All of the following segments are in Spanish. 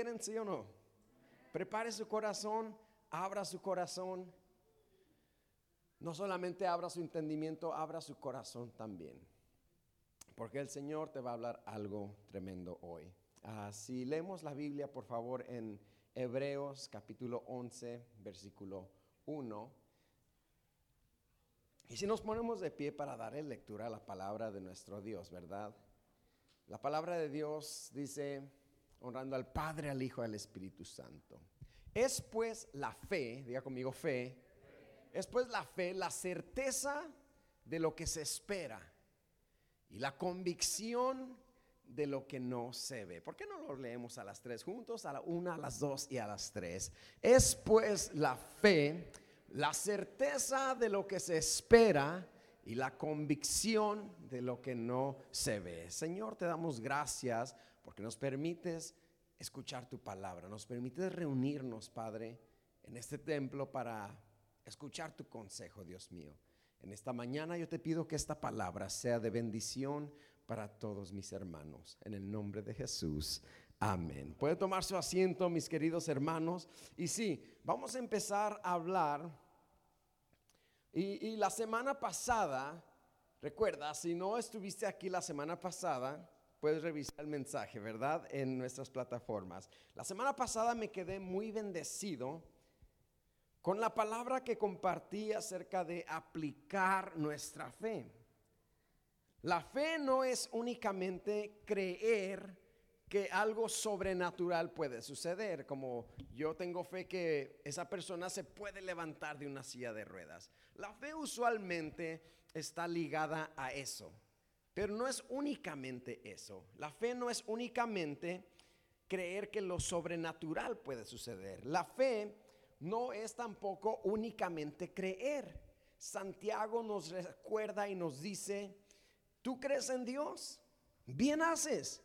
quieren, sí o no? Prepare su corazón, abra su corazón. No solamente abra su entendimiento, abra su corazón también. Porque el Señor te va a hablar algo tremendo hoy. Ah, si leemos la Biblia, por favor, en Hebreos capítulo 11, versículo 1. Y si nos ponemos de pie para darle lectura a la palabra de nuestro Dios, ¿verdad? La palabra de Dios dice, honrando al Padre, al Hijo al Espíritu Santo. Es pues la fe, diga conmigo fe, es pues la fe, la certeza de lo que se espera y la convicción de lo que no se ve. ¿Por qué no lo leemos a las tres juntos? A la una, a las dos y a las tres. Es pues la fe, la certeza de lo que se espera y la convicción de lo que no se ve. Señor, te damos gracias porque nos permites escuchar tu palabra, nos permites reunirnos, Padre, en este templo para escuchar tu consejo, Dios mío. En esta mañana yo te pido que esta palabra sea de bendición para todos mis hermanos. En el nombre de Jesús. Amén. Puede tomar su asiento, mis queridos hermanos. Y sí, vamos a empezar a hablar. Y, la semana pasada, recuerda, si no estuviste aquí la semana pasada, puedes revisar el mensaje, ¿verdad? En nuestras plataformas. La semana pasada me quedé muy bendecido con la palabra que compartí acerca de aplicar nuestra fe. La fe no es únicamente creer que algo sobrenatural puede suceder, como yo tengo fe que esa persona se puede levantar de una silla de ruedas. La fe usualmente está ligada a eso, pero no es únicamente eso. La fe no es únicamente creer que lo sobrenatural puede suceder. La fe no es tampoco únicamente creer. Santiago nos recuerda y nos dice, ¿tú crees en Dios? Bien haces.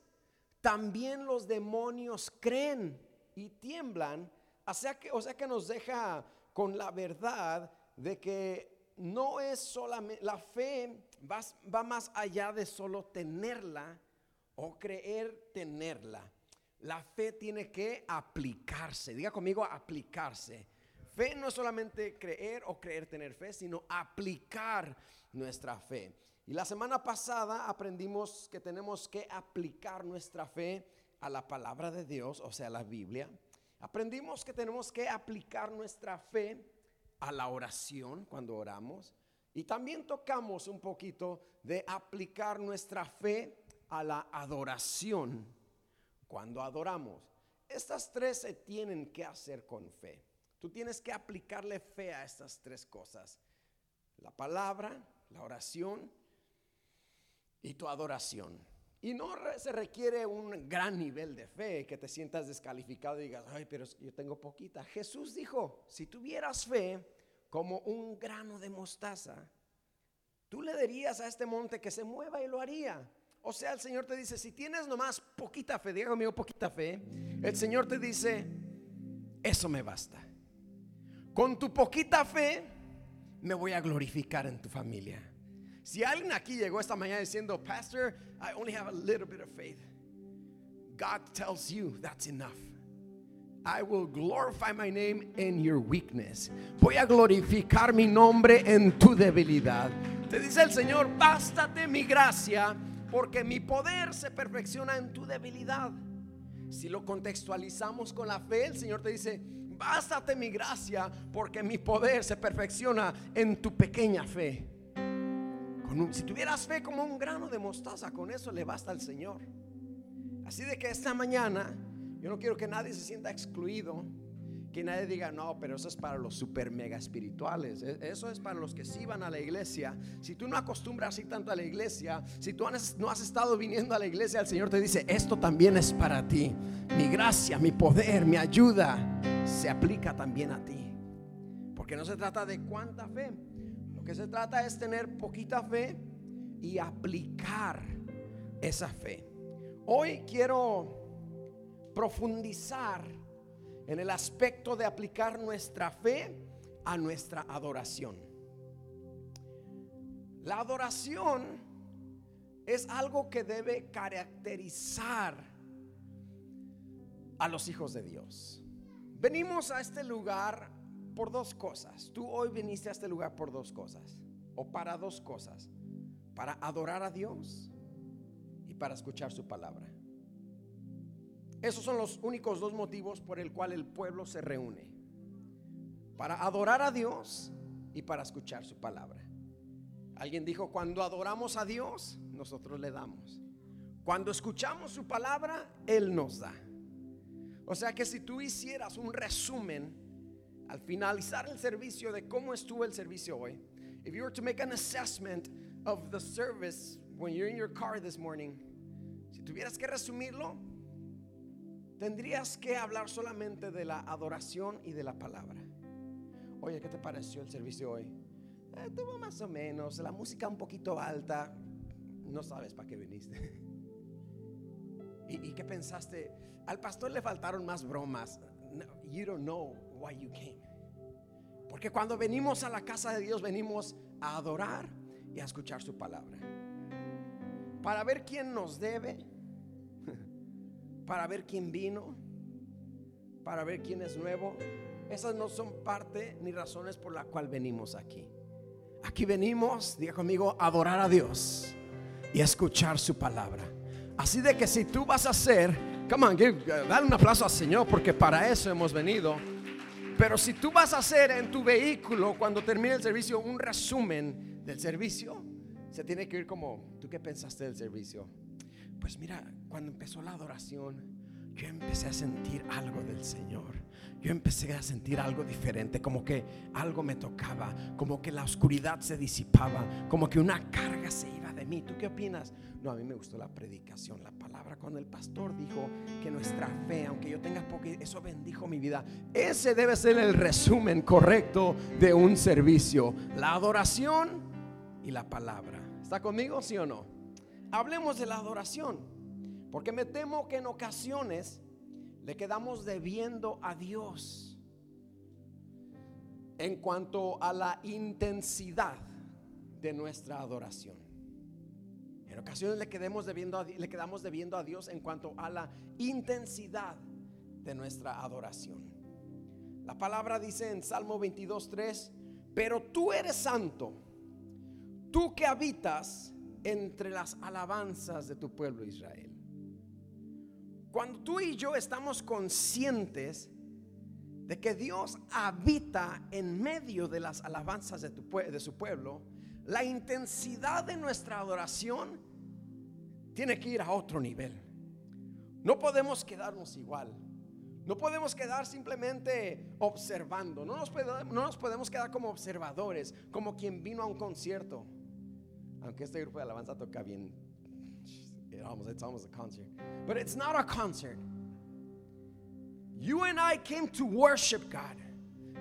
También los demonios creen y tiemblan. O sea que, o sea que nos deja con la verdad de que no es solamente, la fe va, va más allá de solo tenerla o creer tenerla. La fe tiene que aplicarse. Diga conmigo, aplicarse. Fe no es solamente creer o creer tener fe, sino aplicar nuestra fe. Y la semana pasada aprendimos que tenemos que aplicar nuestra fe a la palabra de Dios, o sea, la Biblia. Aprendimos que tenemos que aplicar nuestra fe a la oración cuando oramos. Y también tocamos un poquito de aplicar nuestra fe a la adoración cuando adoramos. Estas tres se tienen que hacer con fe. Tú tienes que aplicarle fe a estas tres cosas. La palabra, la oración y tu adoración. Y no se requiere un gran nivel de fe que te sientas descalificado y digas, ay, pero yo tengo poquita. Jesús dijo, si tuvieras fe como un grano de mostaza, tú le dirías a este monte que se mueva y lo haría. O sea, el Señor te dice, si tienes nomás poquita fe, diga conmigo poquita fe, el Señor te dice, eso me basta. Con tu poquita fe, me voy a glorificar en tu familia. Si alguien aquí llegó esta mañana diciendo, Pastor, I only have a little bit of faith, God tells you that's enough. I will glorify my name in your weakness. Voy a glorificar mi nombre en tu debilidad. Te dice el Señor, bástate mi gracia porque mi poder se perfecciona en tu debilidad. Si lo contextualizamos con la fe, el Señor te dice, bástate mi gracia porque mi poder se perfecciona en tu pequeña fe. Si tuvieras fe como un grano de mostaza, con eso le basta al Señor. Así de que esta mañana yo no quiero que nadie se sienta excluido que nadie diga, no, pero eso es para los super mega espirituales. E, eso es para los que sí van a la iglesia. Si tú no acostumbras ir tanto a la iglesia, si tú no has estado viniendo a la iglesia, el Señor te dice, esto también es para ti. Mi gracia, mi poder, mi ayuda se aplica también a ti. Porque no se trata de cuánta fe. Que se trata es tener poquita fe y aplicar esa fe. Hoy quiero profundizar en el aspecto de aplicar nuestra fe a nuestra adoración. La adoración es algo que debe caracterizar a los hijos de Dios. Venimos a este lugar por dos cosas. Tú hoy viniste a este lugar por dos cosas, o para dos cosas, para adorar a Dios y para escuchar su palabra. Esos son los únicos dos motivos por el cual el pueblo se reúne. Para adorar a Dios y para escuchar su palabra. Alguien dijo, cuando adoramos a Dios, nosotros le damos. Cuando escuchamos su palabra, Él nos da. O sea que si tú hicieras un resumen al finalizar el servicio de cómo estuvo el servicio hoy, if you were to make an assessment of the service when you're in your car this morning, si tuvieras que resumirlo, tendrías que hablar solamente de la adoración y de la palabra. Oye, ¿qué te pareció el servicio hoy? Eh, tuvo más o menos, la música un poquito alta, no sabes para qué viniste. ¿Y, qué pensaste? Al pastor le faltaron más bromas. you don't know Porque cuando venimos a la casa de Dios, venimos a adorar y a escuchar su palabra. Para ver quién nos debe, para ver quién vino, para ver quién es nuevo. Esas no son parte ni razones por la cual venimos aquí. Aquí venimos, diga conmigo, a adorar a Dios y a escuchar su palabra. Así de que si tú vas a hacer, come on, dale un aplauso al Señor porque para eso hemos venido. Pero si tú vas a hacer en tu vehículo cuando termine el servicio un resumen del servicio, se tiene que ir como, ¿tú qué pensaste del servicio? Pues mira, cuando empezó la adoración, yo empecé a sentir algo del Señor. Yo empecé a sentir algo diferente, como que algo me tocaba, como que la oscuridad se disipaba, como que una carga se iba de mí. ¿Tú qué opinas? No, a mí me gustó la predicación, la palabra. Cuando el pastor dijo que nuestra fe, aunque yo tenga poco, eso bendijo mi vida. Ese debe ser el resumen correcto de un servicio. La adoración y la palabra. ¿Está conmigo, sí o no? Hablemos de la adoración. Porque me temo que en ocasiones le quedamos debiendo a Dios en cuanto a la intensidad de nuestra adoración. En ocasiones le, quedamos debiendo a, le quedamos debiendo a Dios en cuanto a la intensidad de nuestra adoración. La palabra dice en Salmo 22.3, pero tú eres santo, tú que habitas entre las alabanzas de tu pueblo Israel. Cuando tú y yo estamos conscientes de que Dios habita en medio de las alabanzas de, tu, de su pueblo, la intensidad de nuestra adoración tiene que ir a otro nivel. No podemos quedarnos igual. No podemos quedar simplemente observando. No nos, no nos podemos quedar como observadores, como quien vino a un concierto. Aunque este grupo de alabanza toca bien. It's almost a concert. But it's not a concert. You and I came to worship God.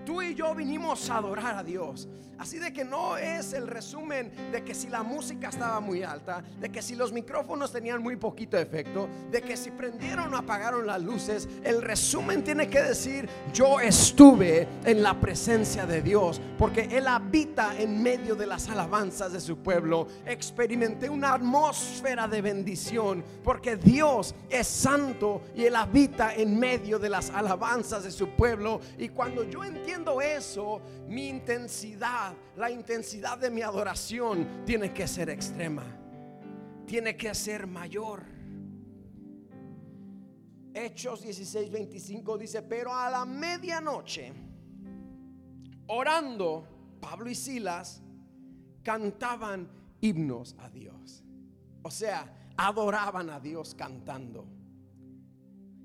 Tú y yo vinimos a adorar a Dios. Así de que no es el resumen de que si la música estaba muy alta, de que si los micrófonos tenían muy poquito efecto, de que si prendieron o apagaron las luces. El resumen tiene que decir, yo estuve en la presencia de Dios, porque Él habita en medio de las alabanzas de su pueblo. Experimenté una atmósfera de bendición, porque Dios es santo y Él habita en medio de las alabanzas de su pueblo. Y cuando yo entiendo eso, mi intensidad, la intensidad de mi adoración tiene que ser extrema, tiene que ser mayor. Hechos 16, 25 dice, pero a la medianoche, orando, Pablo y Silas cantaban himnos a Dios. O sea, adoraban a Dios cantando.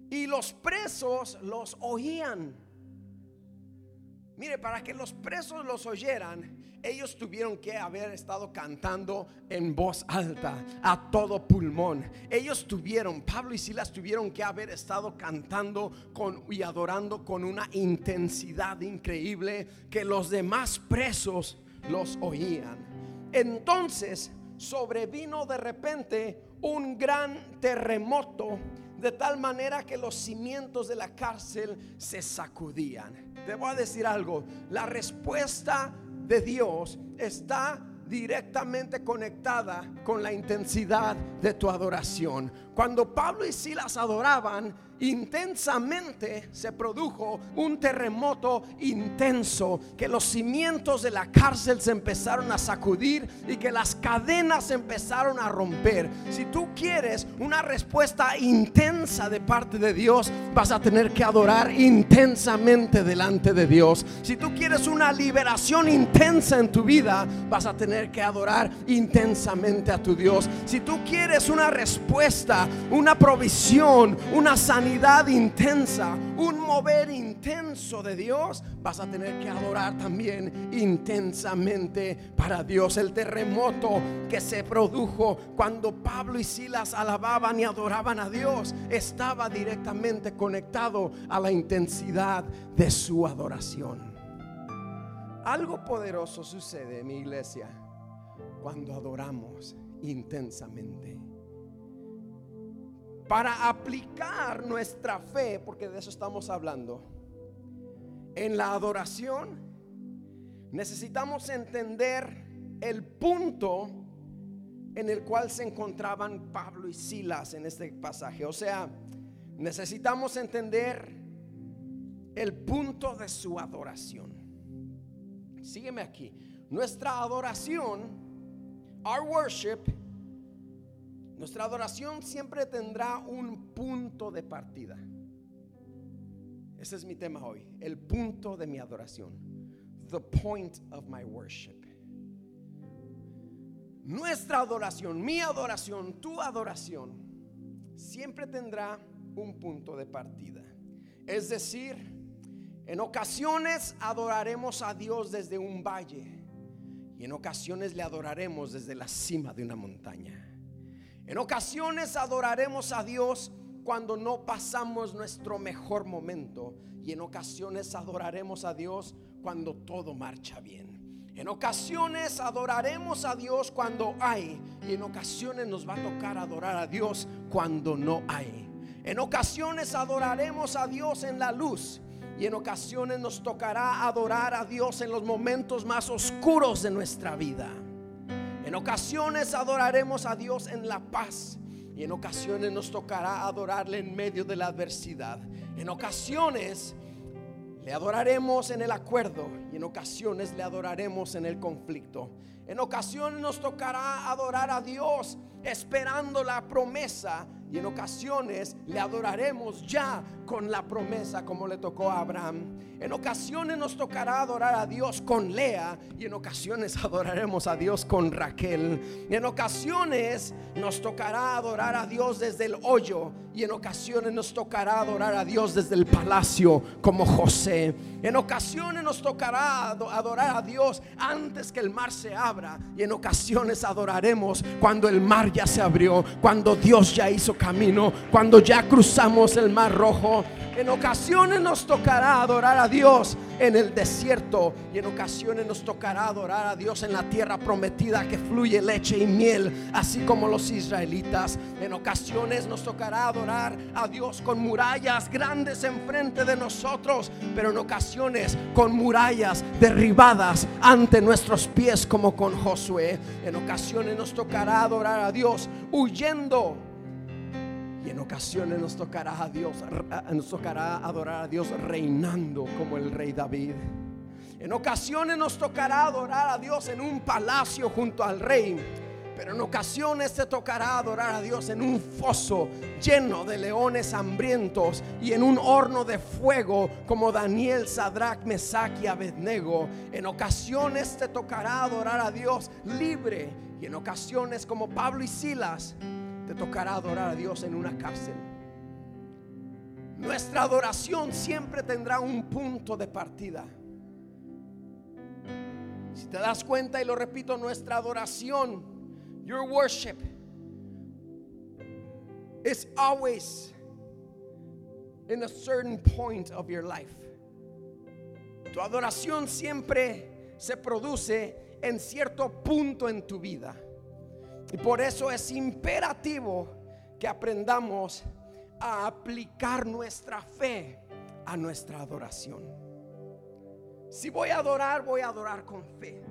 Y los presos los oían. Mire, para que los presos los oyeran, ellos tuvieron que haber estado cantando en voz alta, a todo pulmón. Ellos tuvieron, Pablo y Silas tuvieron que haber estado cantando y adorando con una intensidad increíble que los demás presos los oían. Entonces sobrevino de repente un gran terremoto de tal manera que los cimientos de la cárcel se sacudían te voy a decir algo. La respuesta de Dios está directamente conectada con la intensidad de tu adoración. Cuando Pablo y Silas adoraban, intensamente se produjo un terremoto intenso, que los cimientos de la cárcel se empezaron a sacudir y que las cadenas empezaron a romper. Si tú quieres una respuesta intensa de parte de Dios, vas a tener que adorar intensamente delante de Dios. Si tú quieres una liberación intensa en tu vida, vas a tener que adorar intensamente a tu Dios. Si tú quieres una respuesta, una provisión, una sanidad, intensa, un mover intenso de Dios, vas a tener que adorar también intensamente para Dios. El terremoto que se produjo cuando Pablo y Silas alababan y adoraban a Dios estaba directamente conectado a la intensidad de su adoración. Algo poderoso sucede en mi iglesia cuando adoramos intensamente para aplicar nuestra fe, porque de eso estamos hablando, en la adoración, necesitamos entender el punto en el cual se encontraban Pablo y Silas en este pasaje. O sea, necesitamos entender el punto de su adoración. Sígueme aquí. Nuestra adoración, our worship, nuestra adoración siempre tendrá un punto de partida. Ese es mi tema hoy, el punto de mi adoración. The point of my worship. Nuestra adoración, mi adoración, tu adoración, siempre tendrá un punto de partida. Es decir, en ocasiones adoraremos a Dios desde un valle y en ocasiones le adoraremos desde la cima de una montaña. En ocasiones adoraremos a Dios cuando no pasamos nuestro mejor momento y en ocasiones adoraremos a Dios cuando todo marcha bien. En ocasiones adoraremos a Dios cuando hay y en ocasiones nos va a tocar adorar a Dios cuando no hay. En ocasiones adoraremos a Dios en la luz y en ocasiones nos tocará adorar a Dios en los momentos más oscuros de nuestra vida. En ocasiones adoraremos a Dios en la paz y en ocasiones nos tocará adorarle en medio de la adversidad. En ocasiones le adoraremos en el acuerdo y en ocasiones le adoraremos en el conflicto. En ocasiones nos tocará adorar a Dios esperando la promesa y en ocasiones le adoraremos ya con la promesa como le tocó a Abraham. En ocasiones nos tocará adorar a Dios con Lea y en ocasiones adoraremos a Dios con Raquel. En ocasiones nos tocará adorar a Dios desde el hoyo y en ocasiones nos tocará adorar a Dios desde el palacio como José. En ocasiones nos tocará adorar a Dios antes que el mar se abra y en ocasiones adoraremos cuando el mar ya se abrió, cuando Dios ya hizo camino, cuando ya cruzamos el mar rojo. En ocasiones nos tocará adorar a Dios en el desierto y en ocasiones nos tocará adorar a Dios en la tierra prometida que fluye leche y miel, así como los israelitas. En ocasiones nos tocará adorar a Dios con murallas grandes enfrente de nosotros, pero en ocasiones con murallas derribadas ante nuestros pies como con Josué. En ocasiones nos tocará adorar a Dios huyendo y en ocasiones nos tocará a Dios, nos tocará adorar a Dios reinando como el rey David. En ocasiones nos tocará adorar a Dios en un palacio junto al rey. Pero en ocasiones te tocará adorar a Dios en un foso lleno de leones hambrientos y en un horno de fuego como Daniel, Sadrach, Mesach y Abednego. En ocasiones te tocará adorar a Dios libre y en ocasiones como Pablo y Silas te tocará adorar a Dios en una cárcel. Nuestra adoración siempre tendrá un punto de partida. Si te das cuenta y lo repito, nuestra adoración, your worship, is always in a certain point of your life. Tu adoración siempre se produce en cierto punto en tu vida. Y por eso es imperativo que aprendamos a aplicar nuestra fe a nuestra adoración. Si voy a adorar, voy a adorar con fe.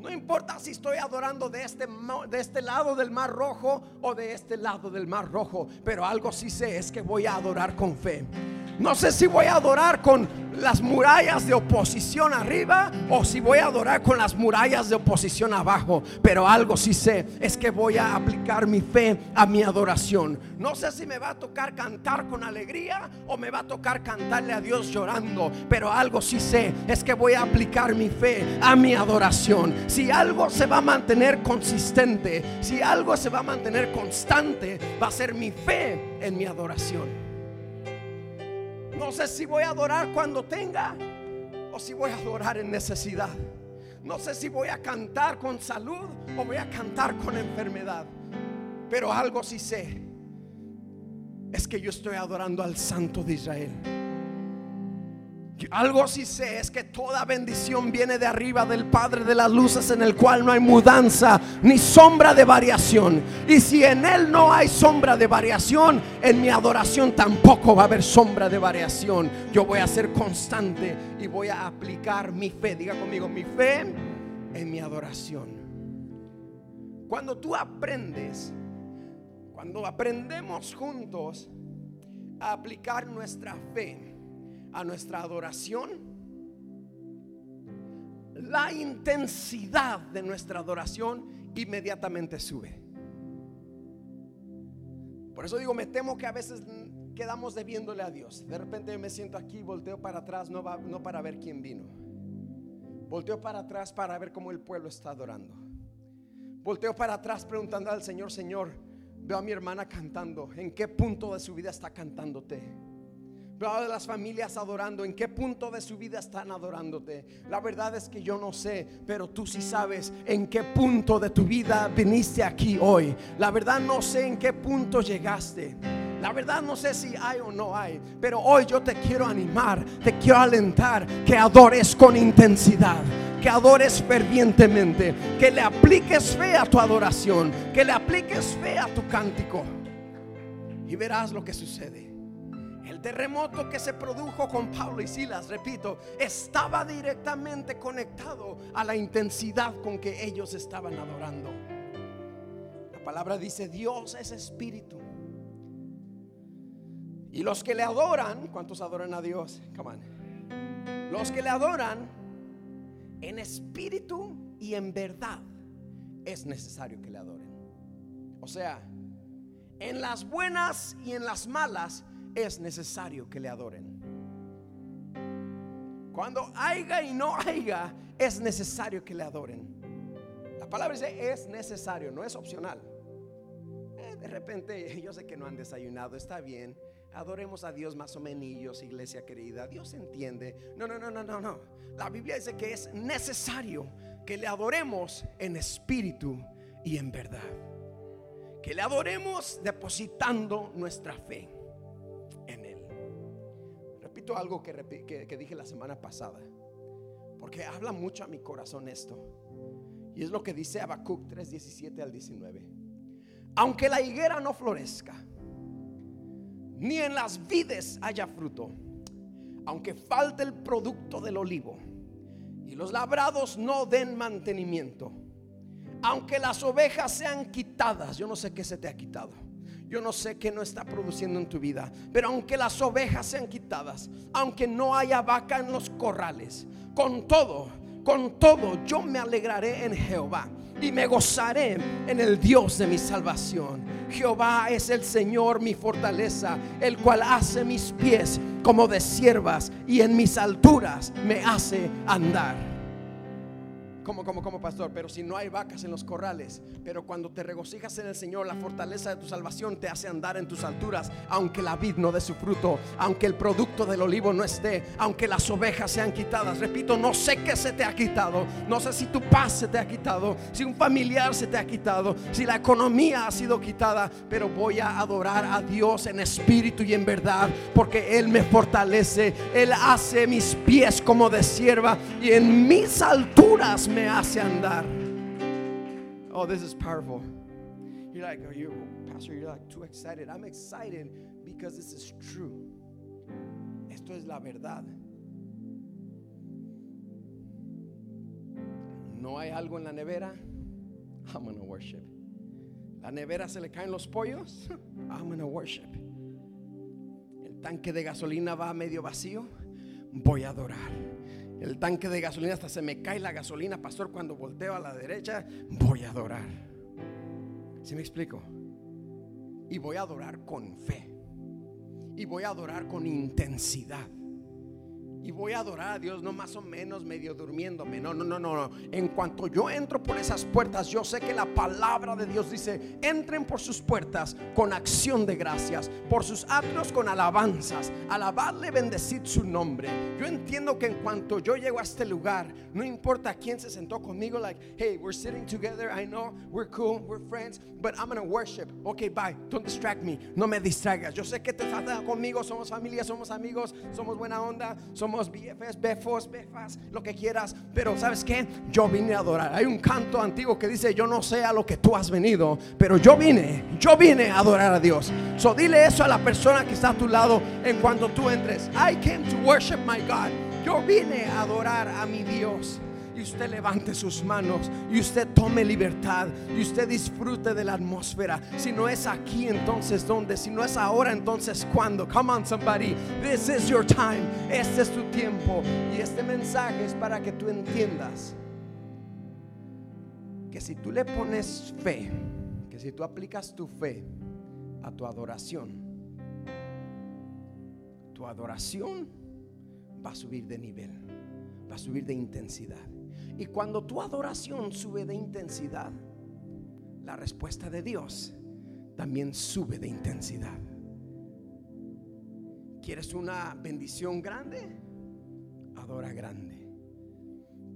No importa si estoy adorando de este, de este lado del mar rojo o de este lado del mar rojo, pero algo sí sé es que voy a adorar con fe. No sé si voy a adorar con las murallas de oposición arriba o si voy a adorar con las murallas de oposición abajo. Pero algo sí sé es que voy a aplicar mi fe a mi adoración. No sé si me va a tocar cantar con alegría o me va a tocar cantarle a Dios llorando. Pero algo sí sé es que voy a aplicar mi fe a mi adoración. Si algo se va a mantener consistente, si algo se va a mantener constante, va a ser mi fe en mi adoración. No sé si voy a adorar cuando tenga o si voy a adorar en necesidad. No sé si voy a cantar con salud o voy a cantar con enfermedad. Pero algo sí sé. Es que yo estoy adorando al Santo de Israel. Algo sí sé es que toda bendición viene de arriba del Padre de las luces en el cual no hay mudanza ni sombra de variación. Y si en Él no hay sombra de variación, en mi adoración tampoco va a haber sombra de variación. Yo voy a ser constante y voy a aplicar mi fe. Diga conmigo, mi fe en mi adoración. Cuando tú aprendes, cuando aprendemos juntos a aplicar nuestra fe, a nuestra adoración, la intensidad de nuestra adoración inmediatamente sube. Por eso digo, me temo que a veces quedamos debiéndole a Dios. De repente me siento aquí, volteo para atrás, no, va, no para ver quién vino. Volteo para atrás para ver cómo el pueblo está adorando. Volteo para atrás preguntando al Señor, Señor, veo a mi hermana cantando. ¿En qué punto de su vida está cantándote? De las familias adorando, en qué punto de su vida están adorándote. La verdad es que yo no sé, pero tú sí sabes en qué punto de tu vida viniste aquí hoy. La verdad no sé en qué punto llegaste. La verdad no sé si hay o no hay, pero hoy yo te quiero animar, te quiero alentar que adores con intensidad, que adores fervientemente, que le apliques fe a tu adoración, que le apliques fe a tu cántico. Y verás lo que sucede terremoto que se produjo con Pablo y Silas, repito, estaba directamente conectado a la intensidad con que ellos estaban adorando. La palabra dice, Dios es espíritu. Y los que le adoran, ¿cuántos adoran a Dios? Come. Los que le adoran en espíritu y en verdad es necesario que le adoren. O sea, en las buenas y en las malas es necesario que le adoren. Cuando haya y no haya, es necesario que le adoren. La palabra dice es necesario, no es opcional. Eh, de repente, yo sé que no han desayunado, está bien. Adoremos a Dios más o menos, iglesia querida. Dios entiende. No, no, no, no, no, no. La Biblia dice que es necesario que le adoremos en espíritu y en verdad. Que le adoremos depositando nuestra fe algo que, que, dije la semana pasada, porque habla mucho a mi corazón esto. Y es lo que dice Habacuc 3, 17 al 19. Aunque la higuera no florezca, ni en las vides haya fruto, aunque falte el producto del olivo, y los labrados no den mantenimiento, aunque las ovejas sean quitadas, yo no sé qué se te ha quitado yo no sé qué no está produciendo en tu vida, pero aunque las ovejas sean quitadas, aunque no haya vaca en los corrales, con todo, con todo yo me alegraré en Jehová y me gozaré en el Dios de mi salvación. Jehová es el Señor mi fortaleza, el cual hace mis pies como de siervas y en mis alturas me hace andar. Como, como, como pastor, pero si no hay vacas en los corrales, pero cuando te regocijas en el Señor, la fortaleza de tu salvación te hace andar en tus alturas, aunque la vid no dé su fruto, aunque el producto del olivo no esté, aunque las ovejas sean quitadas. Repito, no sé qué se te ha quitado, no sé si tu paz se te ha quitado, si un familiar se te ha quitado, si la economía ha sido quitada, pero voy a adorar a Dios en espíritu y en verdad, porque Él me fortalece, Él hace mis pies como de sierva y en mis alturas me hace andar. Oh, this is powerful. You're like, are you, Pastor, you're like too excited. I'm excited because this is true. Esto es la verdad. No hay algo en la nevera. I'm gonna worship. La nevera se le caen los pollos. I'm gonna worship. El tanque de gasolina va medio vacío. Voy a adorar. El tanque de gasolina hasta se me cae la gasolina, pastor, cuando volteo a la derecha, voy a adorar. ¿Sí me explico? Y voy a adorar con fe. Y voy a adorar con intensidad. Y voy a adorar a Dios, no más o menos medio durmiéndome. No, no, no, no. En cuanto yo entro por esas puertas, yo sé que la palabra de Dios dice, entren por sus puertas con acción de gracias, por sus atrios con alabanzas. Alabadle, bendecid su nombre. Yo entiendo que en cuanto yo llego a este lugar, no importa quién se sentó conmigo, like, hey, we're sitting together, I know, we're cool, we're friends, but I'm gonna worship. Okay, bye, don't distract me, no me distraigas. Yo sé que te trata conmigo, somos familia, somos amigos, somos buena onda, somos somos BFs, befos, befas, lo que quieras. Pero ¿sabes qué? Yo vine a adorar. Hay un canto antiguo que dice, yo no sé a lo que tú has venido, pero yo vine, yo vine a adorar a Dios. So dile eso a la persona que está a tu lado en cuanto tú entres. I came to worship my God. Yo vine a adorar a mi Dios y usted levante sus manos y usted tome libertad y usted disfrute de la atmósfera. Si no es aquí, entonces ¿dónde? Si no es ahora, entonces ¿cuándo? Come on somebody, this is your time. Este es tu tiempo y este mensaje es para que tú entiendas que si tú le pones fe, que si tú aplicas tu fe a tu adoración, tu adoración va a subir de nivel, va a subir de intensidad. Y cuando tu adoración sube de intensidad, la respuesta de Dios también sube de intensidad. ¿Quieres una bendición grande? Adora grande.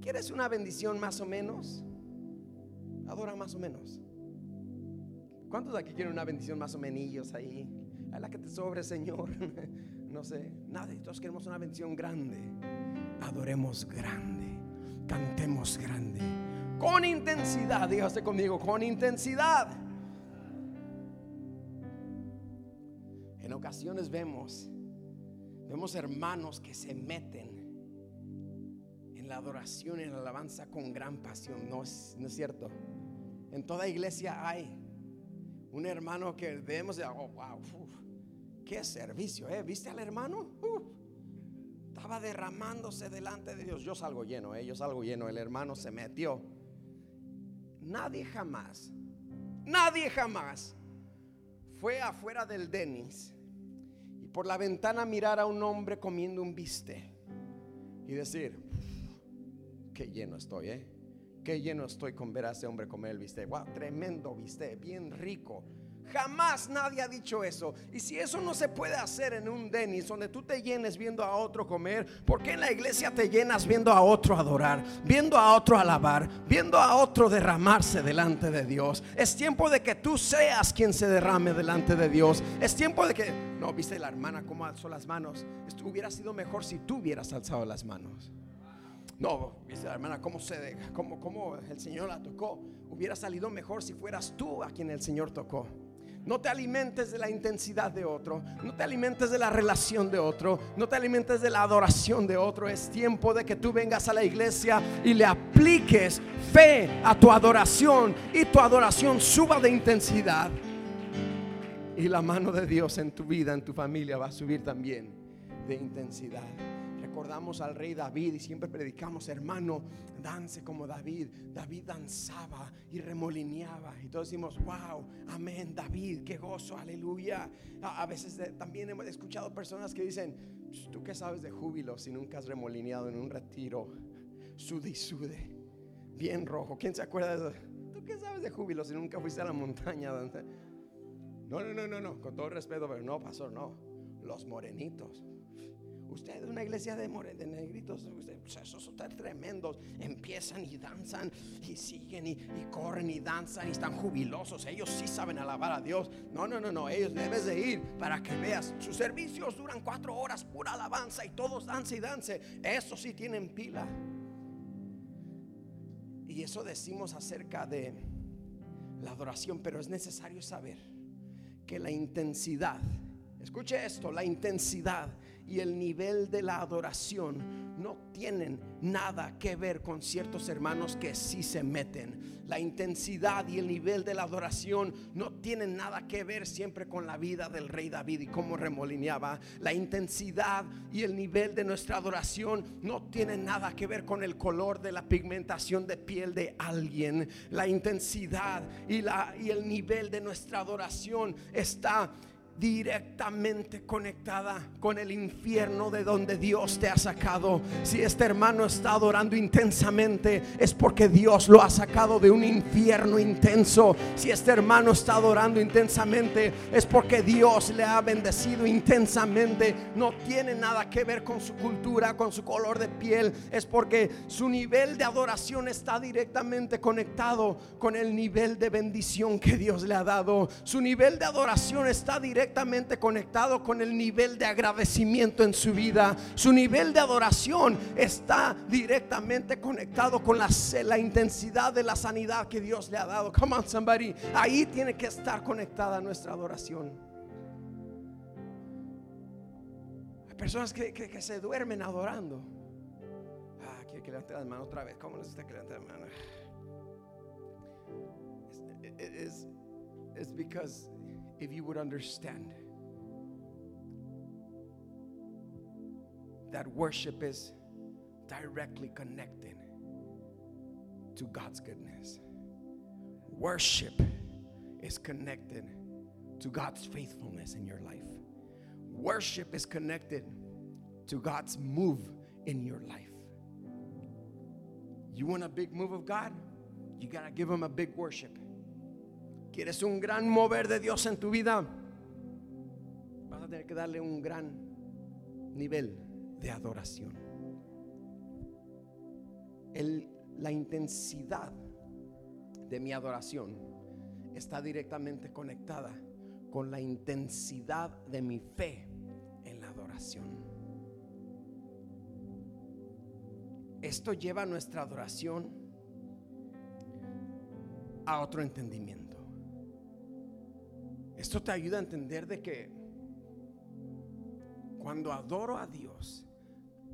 ¿Quieres una bendición más o menos? Adora más o menos. ¿Cuántos de aquí quieren una bendición más o menos ahí? A la que te sobre, Señor. no sé. Nadie. Todos queremos una bendición grande. Adoremos grande cantemos grande. Con intensidad, dígase conmigo, con intensidad. En ocasiones vemos, vemos hermanos que se meten en la adoración en la alabanza con gran pasión. No es, no es cierto. En toda iglesia hay un hermano que de, oh, wow, qué servicio, ¿eh? ¿Viste al hermano? Estaba derramándose delante de Dios. Yo salgo lleno, eh, yo salgo lleno. El hermano se metió. Nadie jamás, nadie jamás fue afuera del Denis y por la ventana mirar a un hombre comiendo un bistec y decir, qué lleno estoy, ¿eh? Qué lleno estoy con ver a ese hombre comer el bistec. Wow, tremendo bistec, bien rico Jamás nadie ha dicho eso. Y si eso no se puede hacer en un Denis donde tú te llenes viendo a otro comer, ¿por qué en la iglesia te llenas viendo a otro adorar, viendo a otro alabar, viendo a otro derramarse delante de Dios? Es tiempo de que tú seas quien se derrame delante de Dios. Es tiempo de que, no, viste la hermana cómo alzó las manos. Hubiera sido mejor si tú hubieras alzado las manos. No, viste la hermana cómo se, cómo, cómo el Señor la tocó. Hubiera salido mejor si fueras tú a quien el Señor tocó. No te alimentes de la intensidad de otro. No te alimentes de la relación de otro. No te alimentes de la adoración de otro. Es tiempo de que tú vengas a la iglesia y le apliques fe a tu adoración y tu adoración suba de intensidad. Y la mano de Dios en tu vida, en tu familia va a subir también de intensidad recordamos al rey David y siempre predicamos, hermano, dance como David. David danzaba y remolineaba. Y todos decimos, wow, amén, David, qué gozo, aleluya. A, veces también hemos escuchado personas que dicen, tú qué sabes de júbilo si nunca has remolineado en un retiro, sude y sude, bien rojo. ¿Quién se acuerda de eso? ¿Tú qué sabes de júbilo si nunca fuiste a la montaña? No, no, no, no, no, con todo respeto, pero no, pastor, no. Los morenitos Usted es una iglesia de, de negritos, pues, esos son tremendos. Empiezan y danzan y siguen y, corren y danzan y están jubilosos. Ellos sí saben alabar a Dios. No, no, no, no. Ellos debes de ir para que veas. Sus servicios duran cuatro horas, pura alabanza y todos danzan y danzan. Eso sí tienen pila. Y eso decimos acerca de la adoración, pero es necesario saber que la intensidad, escuche esto, la intensidad y el nivel de la adoración no tienen nada que ver con ciertos hermanos que sí se meten. La intensidad y el nivel de la adoración no tienen nada que ver siempre con la vida del rey David y cómo remolineaba. La intensidad y el nivel de nuestra adoración no tienen nada que ver con el color de la pigmentación de piel de alguien. La intensidad y, la, y el nivel de nuestra adoración está directamente conectada con el infierno de donde Dios te ha sacado. Si este hermano está adorando intensamente, es porque Dios lo ha sacado de un infierno intenso. Si este hermano está adorando intensamente, es porque Dios le ha bendecido intensamente. No tiene nada que ver con su cultura, con su color de piel. Es porque su nivel de adoración está directamente conectado con el nivel de bendición que Dios le ha dado. Su nivel de adoración está directamente directamente conectado con el nivel de agradecimiento en su vida. Su nivel de adoración está directamente conectado con la, la intensidad de la sanidad que Dios le ha dado. Come on, somebody. Ahí tiene que estar conectada nuestra adoración. Hay personas que, que, se duermen adorando. Ah, quiero que levante las manos otra vez. ¿Cómo les gusta que levante las manos? Es because if you would understand that worship is directly connected to God's goodness. Worship is connected to God's faithfulness in your life. Worship is connected to God's move in your life. You want a big move of God? You got to give Him a big worship. ¿Quieres un gran mover de Dios en tu vida? Vas a tener que darle un gran nivel de adoración. la intensidad de mi adoración está directamente conectada con la intensidad de mi fe en la adoración. Esto lleva nuestra adoración a otro entendimiento. Esto te ayuda a entender de que cuando adoro a Dios,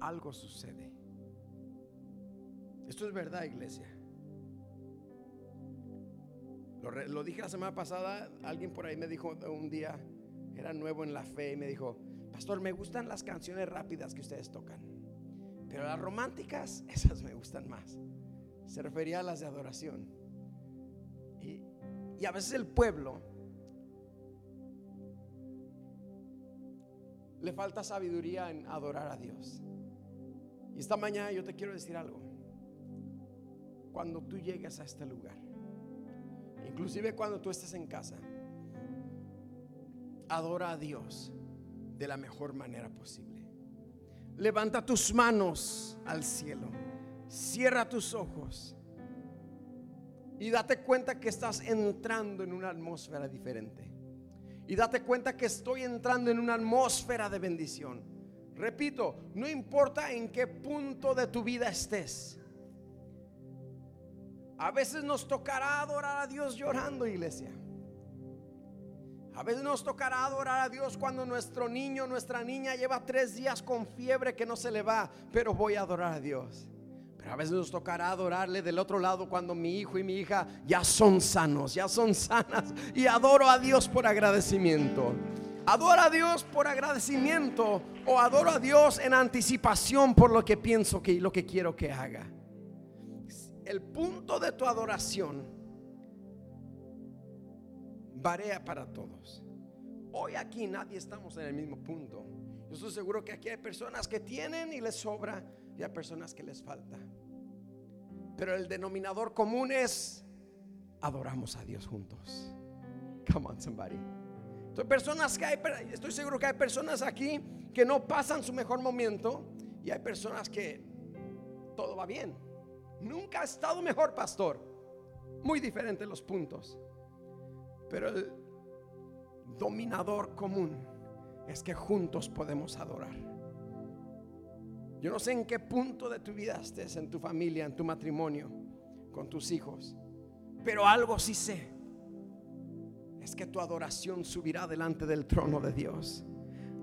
algo sucede. Esto es verdad, iglesia. Lo, dije la semana pasada, alguien por ahí me dijo un día, era nuevo en la fe, y me dijo, pastor, me gustan las canciones rápidas que ustedes tocan, pero las románticas, esas me gustan más. Se refería a las de adoración. Y, a veces el pueblo le falta sabiduría en adorar a Dios. Y esta mañana yo te quiero decir algo. Cuando tú llegues a este lugar, inclusive cuando tú estés en casa, adora a Dios de la mejor manera posible. Levanta tus manos al cielo, cierra tus ojos y date cuenta que estás entrando en una atmósfera diferente y date cuenta que estoy entrando en una atmósfera de bendición. Repito, no importa en qué punto de tu vida estés. A veces nos tocará adorar a Dios llorando, iglesia. A veces nos tocará adorar a Dios cuando nuestro niño, nuestra niña lleva tres días con fiebre que no se le va, pero voy a adorar a Dios. Pero a veces nos tocará adorarle del otro lado cuando mi hijo y mi hija ya son sanos, ya son sanas. Y adoro a Dios por agradecimiento. Adoro a Dios por agradecimiento o adoro a Dios en anticipación por lo que pienso que lo que quiero que haga. El punto de tu adoración varía para todos. Hoy aquí nadie estamos en el mismo punto. Yo estoy seguro que aquí hay personas que tienen y les sobra y hay personas que les falta. Pero el denominador común es adoramos a Dios juntos. Come on, somebody. Personas que hay, estoy seguro que hay personas aquí que no pasan su mejor momento y hay personas que todo va bien. Nunca ha estado mejor, pastor. Muy diferentes los puntos. Pero el dominador común es que juntos podemos adorar. Yo no sé en qué punto de tu vida estés, en tu familia, en tu matrimonio, con tus hijos, pero algo sí sé. Es que tu adoración subirá delante del trono de Dios.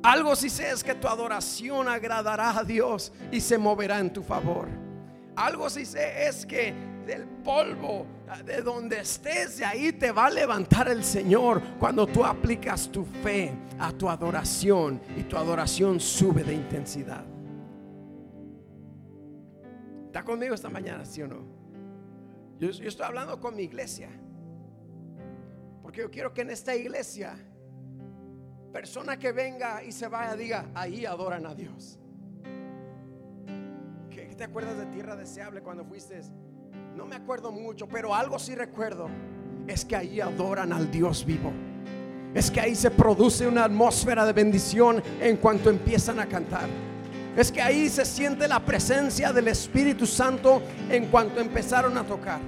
Algo sí sé es que tu adoración agradará a Dios y se moverá en tu favor. Algo sí sé es que del polvo, de donde estés, de ahí te va a levantar el Señor cuando tú aplicas tu fe a tu adoración y tu adoración sube de intensidad. ¿Está conmigo esta mañana, sí o no? Yo, yo estoy hablando con mi iglesia. Porque yo quiero que en esta iglesia, persona que venga y se vaya, diga, ahí adoran a Dios. ¿Qué te acuerdas de tierra deseable cuando fuiste? No me acuerdo mucho, pero algo sí recuerdo. Es que ahí adoran al Dios vivo. Es que ahí se produce una atmósfera de bendición en cuanto empiezan a cantar. Es que ahí se siente la presencia del Espíritu Santo en cuanto empezaron a tocar.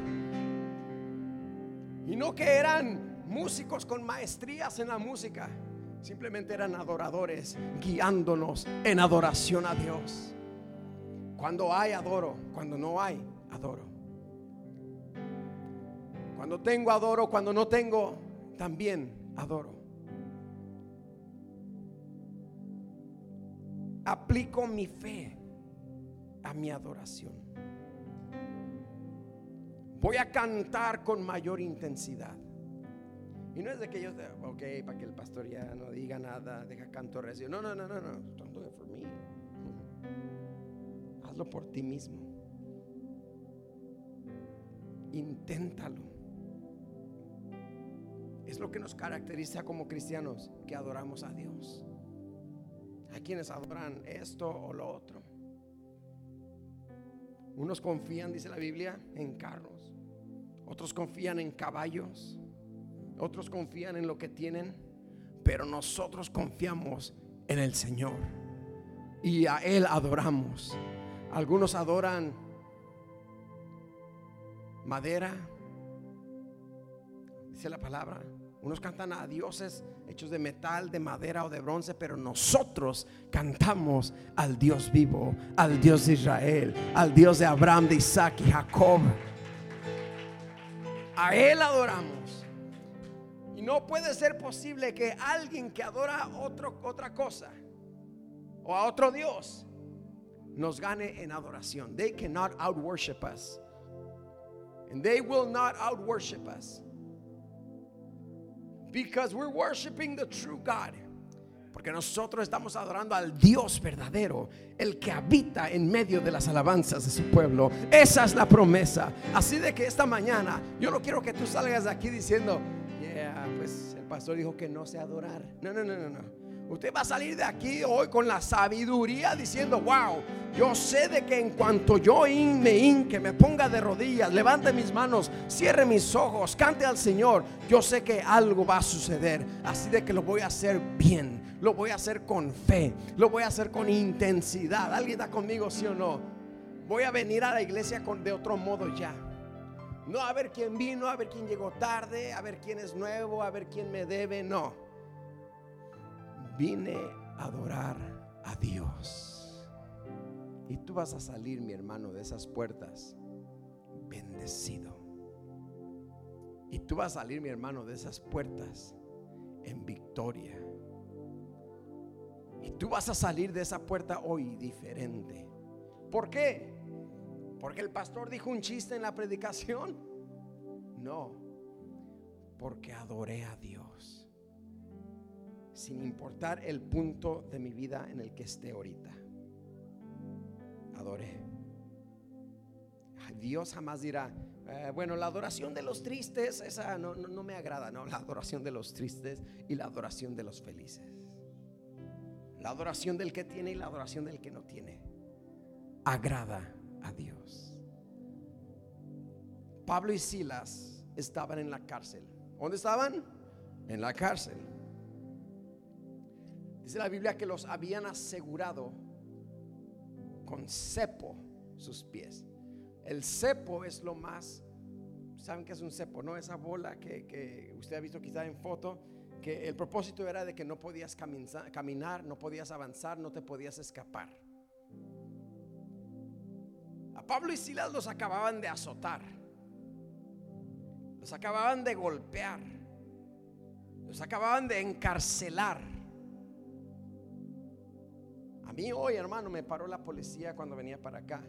Y no que eran músicos con maestrías en la música, simplemente eran adoradores guiándonos en adoración a Dios. Cuando hay, adoro. Cuando no hay, adoro. Cuando tengo, adoro. Cuando no tengo, también adoro. Aplico mi fe a mi adoración. Voy a cantar con mayor intensidad. Y no es de que yo, ok, para que el pastor ya no diga nada, deja canto recio. No, no, no, no, no. Don't do it for me. Hazlo por ti mismo. Inténtalo. Es lo que nos caracteriza como cristianos, que adoramos a Dios. Hay quienes adoran esto o lo otro. Unos confían, dice la Biblia, en carros. Otros confían en caballos. Otros confían en lo que tienen. Pero nosotros confiamos en el Señor. Y a Él adoramos. Algunos adoran madera. Dice la palabra. Unos cantan a dioses hechos de metal, de madera o de bronce, pero nosotros cantamos al Dios vivo, al Dios de Israel, al Dios de Abraham, de Isaac y Jacob. A Él adoramos. Y no puede ser posible que alguien que adora otro, otra cosa o a otro Dios nos gane en adoración. They cannot out worship us. And they will not out worship us. Because we're worshiping the true God. Porque nosotros estamos adorando al Dios verdadero, el que habita en medio de las alabanzas de su pueblo. Esa es la promesa. Así de que esta mañana yo no quiero que tú salgas de aquí diciendo, yeah, pues el pastor dijo que no sé adorar. No, no, no, no, no. Usted va a salir de aquí hoy con la sabiduría diciendo, wow, yo sé de que en cuanto yo me hinque, me ponga de rodillas, levante mis manos, cierre mis ojos, cante al Señor, yo sé que algo va a suceder. Así de que lo voy a hacer bien, lo voy a hacer con fe, lo voy a hacer con intensidad. ¿Alguien está conmigo, sí o no? Voy a venir a la iglesia con, de otro modo ya. No a ver quién vino, a ver quién llegó tarde, a ver quién es nuevo, a ver quién me debe, no vine a adorar a Dios. Y tú vas a salir, mi hermano, de esas puertas bendecido. Y tú vas a salir, mi hermano, de esas puertas en victoria. Y tú vas a salir de esa puerta hoy diferente. ¿Por qué? Porque el pastor dijo un chiste en la predicación. No, porque adoré a Dios sin importar el punto de mi vida en el que esté ahorita. Adoré. Dios jamás dirá, eh, bueno, la adoración de los tristes, esa no, no me agrada, no, la adoración de los tristes y la adoración de los felices. La adoración del que tiene y la adoración del que no tiene. Agrada a Dios. Pablo y Silas estaban en la cárcel. ¿Dónde estaban? En la cárcel. Dice la Biblia que los habían asegurado con cepo sus pies. El cepo es lo más, ¿saben qué es un cepo? No, esa bola que, usted ha visto quizá en foto, que el propósito era de que no podías caminar, no podías avanzar, no te podías escapar. A Pablo y Silas los acababan de azotar, los acababan de golpear, los acababan de encarcelar A mí hoy, hermano, me paró la policía cuando venía para acá.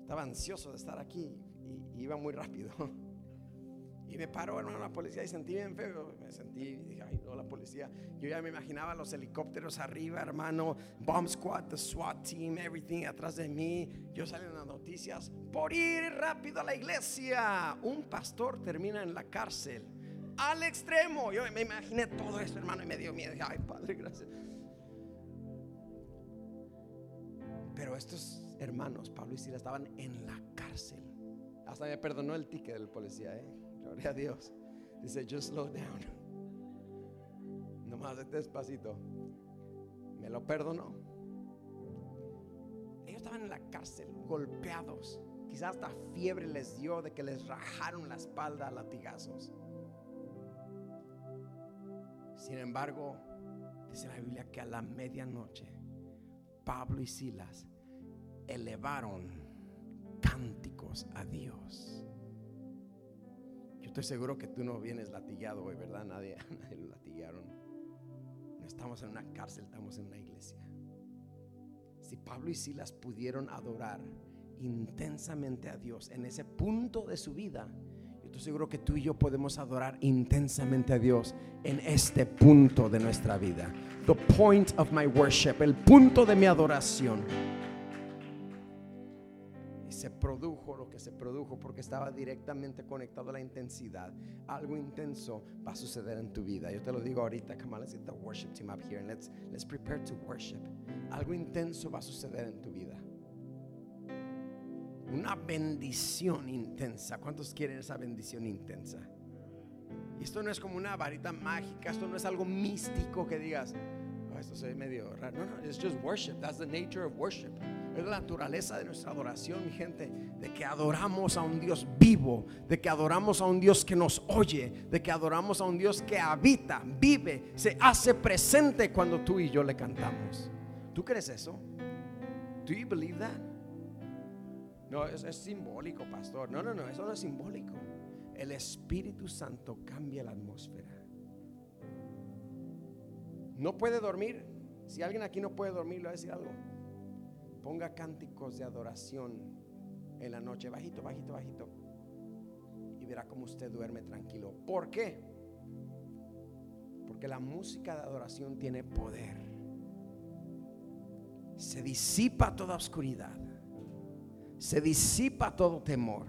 Estaba ansioso de estar aquí y iba muy rápido. Y me paró, hermano, la policía y sentí bien feo. Me sentí dije, ay, no, la policía. Yo ya me imaginaba los helicópteros arriba, hermano. Bomb squad, the SWAT team, everything atrás de mí. Yo salí en las noticias por ir rápido a la iglesia. Un pastor termina en la cárcel. Al extremo. Yo me imaginé todo esto, hermano, y me dio miedo. Ay, Padre, gracias. Pero estos hermanos, Pablo y Sila, estaban en la cárcel. Hasta me perdonó el ticket del policía, ¿eh? Gloria a Dios. Dice, just slow down. Nomás despacito. Me lo perdonó. Ellos estaban en la cárcel, golpeados. Quizás hasta fiebre les dio de que les rajaron la espalda a latigazos. Sin embargo, dice la Biblia que a la medianoche Pablo y Silas elevaron cánticos a Dios. Yo estoy seguro que tú no vienes latigado hoy, ¿verdad? Nadie, nadie lo latigaron. No estamos en una cárcel, estamos en una iglesia. Si Pablo y Silas pudieron adorar intensamente a Dios en ese punto de su vida, estoy seguro que tú y yo podemos adorar intensamente a Dios en este punto de nuestra vida. The point of my worship, el punto de mi adoración se produjo lo que se produjo porque estaba directamente conectado a la intensidad. Algo intenso va a suceder en tu vida. Yo te lo digo ahorita. Come on, let's get the worship team up here and let's, let's prepare to worship. Algo intenso va a suceder en tu vida. Una bendición intensa. ¿Cuántos quieren esa bendición intensa? Esto no es como una varita mágica, esto no es algo místico que digas, oh, esto se ve medio raro. No, no, it's just worship. That's the nature of worship. Es la naturaleza de nuestra adoración, mi gente, de que adoramos a un Dios vivo, de que adoramos a un Dios que nos oye, de que adoramos a un Dios que habita, vive, se hace presente cuando tú y yo le cantamos. ¿Tú crees eso? Do you believe that? No, es, es simbólico, pastor. No, no, no, eso no es simbólico. El Espíritu Santo cambia la atmósfera. No puede dormir. Si alguien aquí no puede dormir, le voy a decir algo ponga cánticos de adoración en la noche, bajito, bajito, bajito. Y verá cómo usted duerme tranquilo. ¿Por qué? Porque la música de adoración tiene poder. Se disipa toda oscuridad. Se disipa todo temor.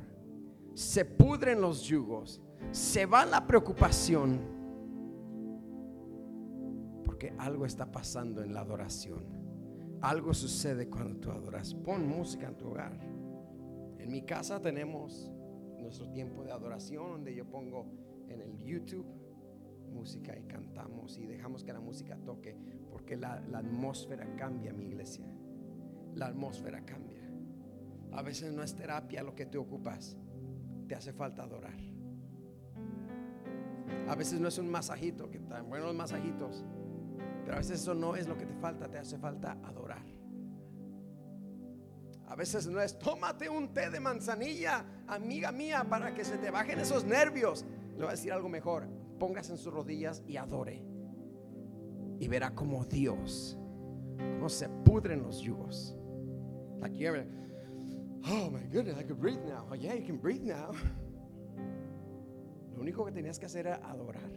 Se pudren los yugos. Se va la preocupación. Porque algo está pasando en la adoración. Algo sucede cuando tú adoras. Pon música en tu hogar. En mi casa tenemos nuestro tiempo de adoración donde yo pongo en el YouTube música y cantamos y dejamos que la música toque porque la, atmósfera cambia mi iglesia. La atmósfera cambia. A veces no es terapia lo que te ocupas, te hace falta adorar. A veces no es un masajito, que están buenos los masajitos, pero a veces eso no es lo que te falta, te hace falta adorar. A veces no es, tómate un té de manzanilla, amiga mía, para que se te bajen esos nervios. Le voy a decir algo mejor, póngase en sus rodillas y adore. Y verá como Dios, cómo se pudren los yugos. You ever, oh my goodness, I can breathe now. Oh yeah, you can breathe now. Lo único que tenías que hacer era adorar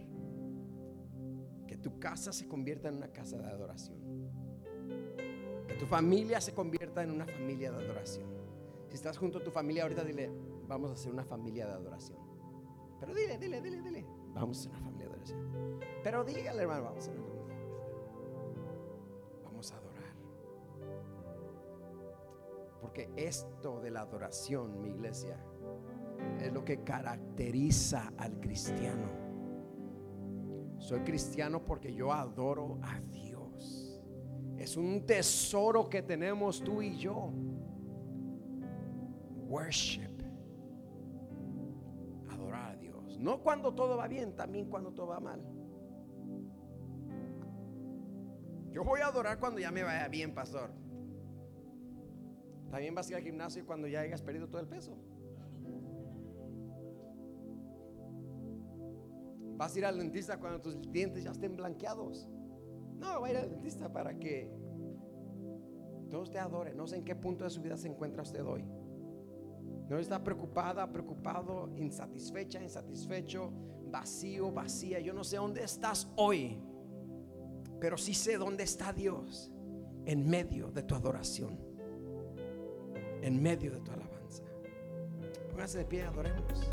tu casa se convierta en una casa de adoración. Que tu familia se convierta en una familia de adoración. Si estás junto a tu familia ahorita, dile, vamos a hacer una familia de adoración. Pero dile, dile, dile, dile, vamos a hacer una familia de adoración. Pero dígale, hermano, vamos a hacer una Porque esto de la adoración, mi iglesia, es lo que caracteriza al cristiano. Soy cristiano porque yo adoro a Dios. Es un tesoro que tenemos tú y yo. Worship. Adorar a Dios. No cuando todo va bien, también cuando todo va mal. Yo voy a adorar cuando ya me vaya bien, pastor. También vas a ir al gimnasio cuando ya hayas perdido todo el peso. Vas a ir al dentista cuando tus dientes ya estén blanqueados. No, va a ir al dentista para que Dios te adore. No sé en qué punto de su vida se encuentra usted hoy. No está preocupada, preocupado, insatisfecha, insatisfecho, vacío, vacía. Yo no sé dónde estás hoy, pero sí sé dónde está Dios en medio de tu adoración, en medio de tu alabanza. Póngase de pie, adoremos.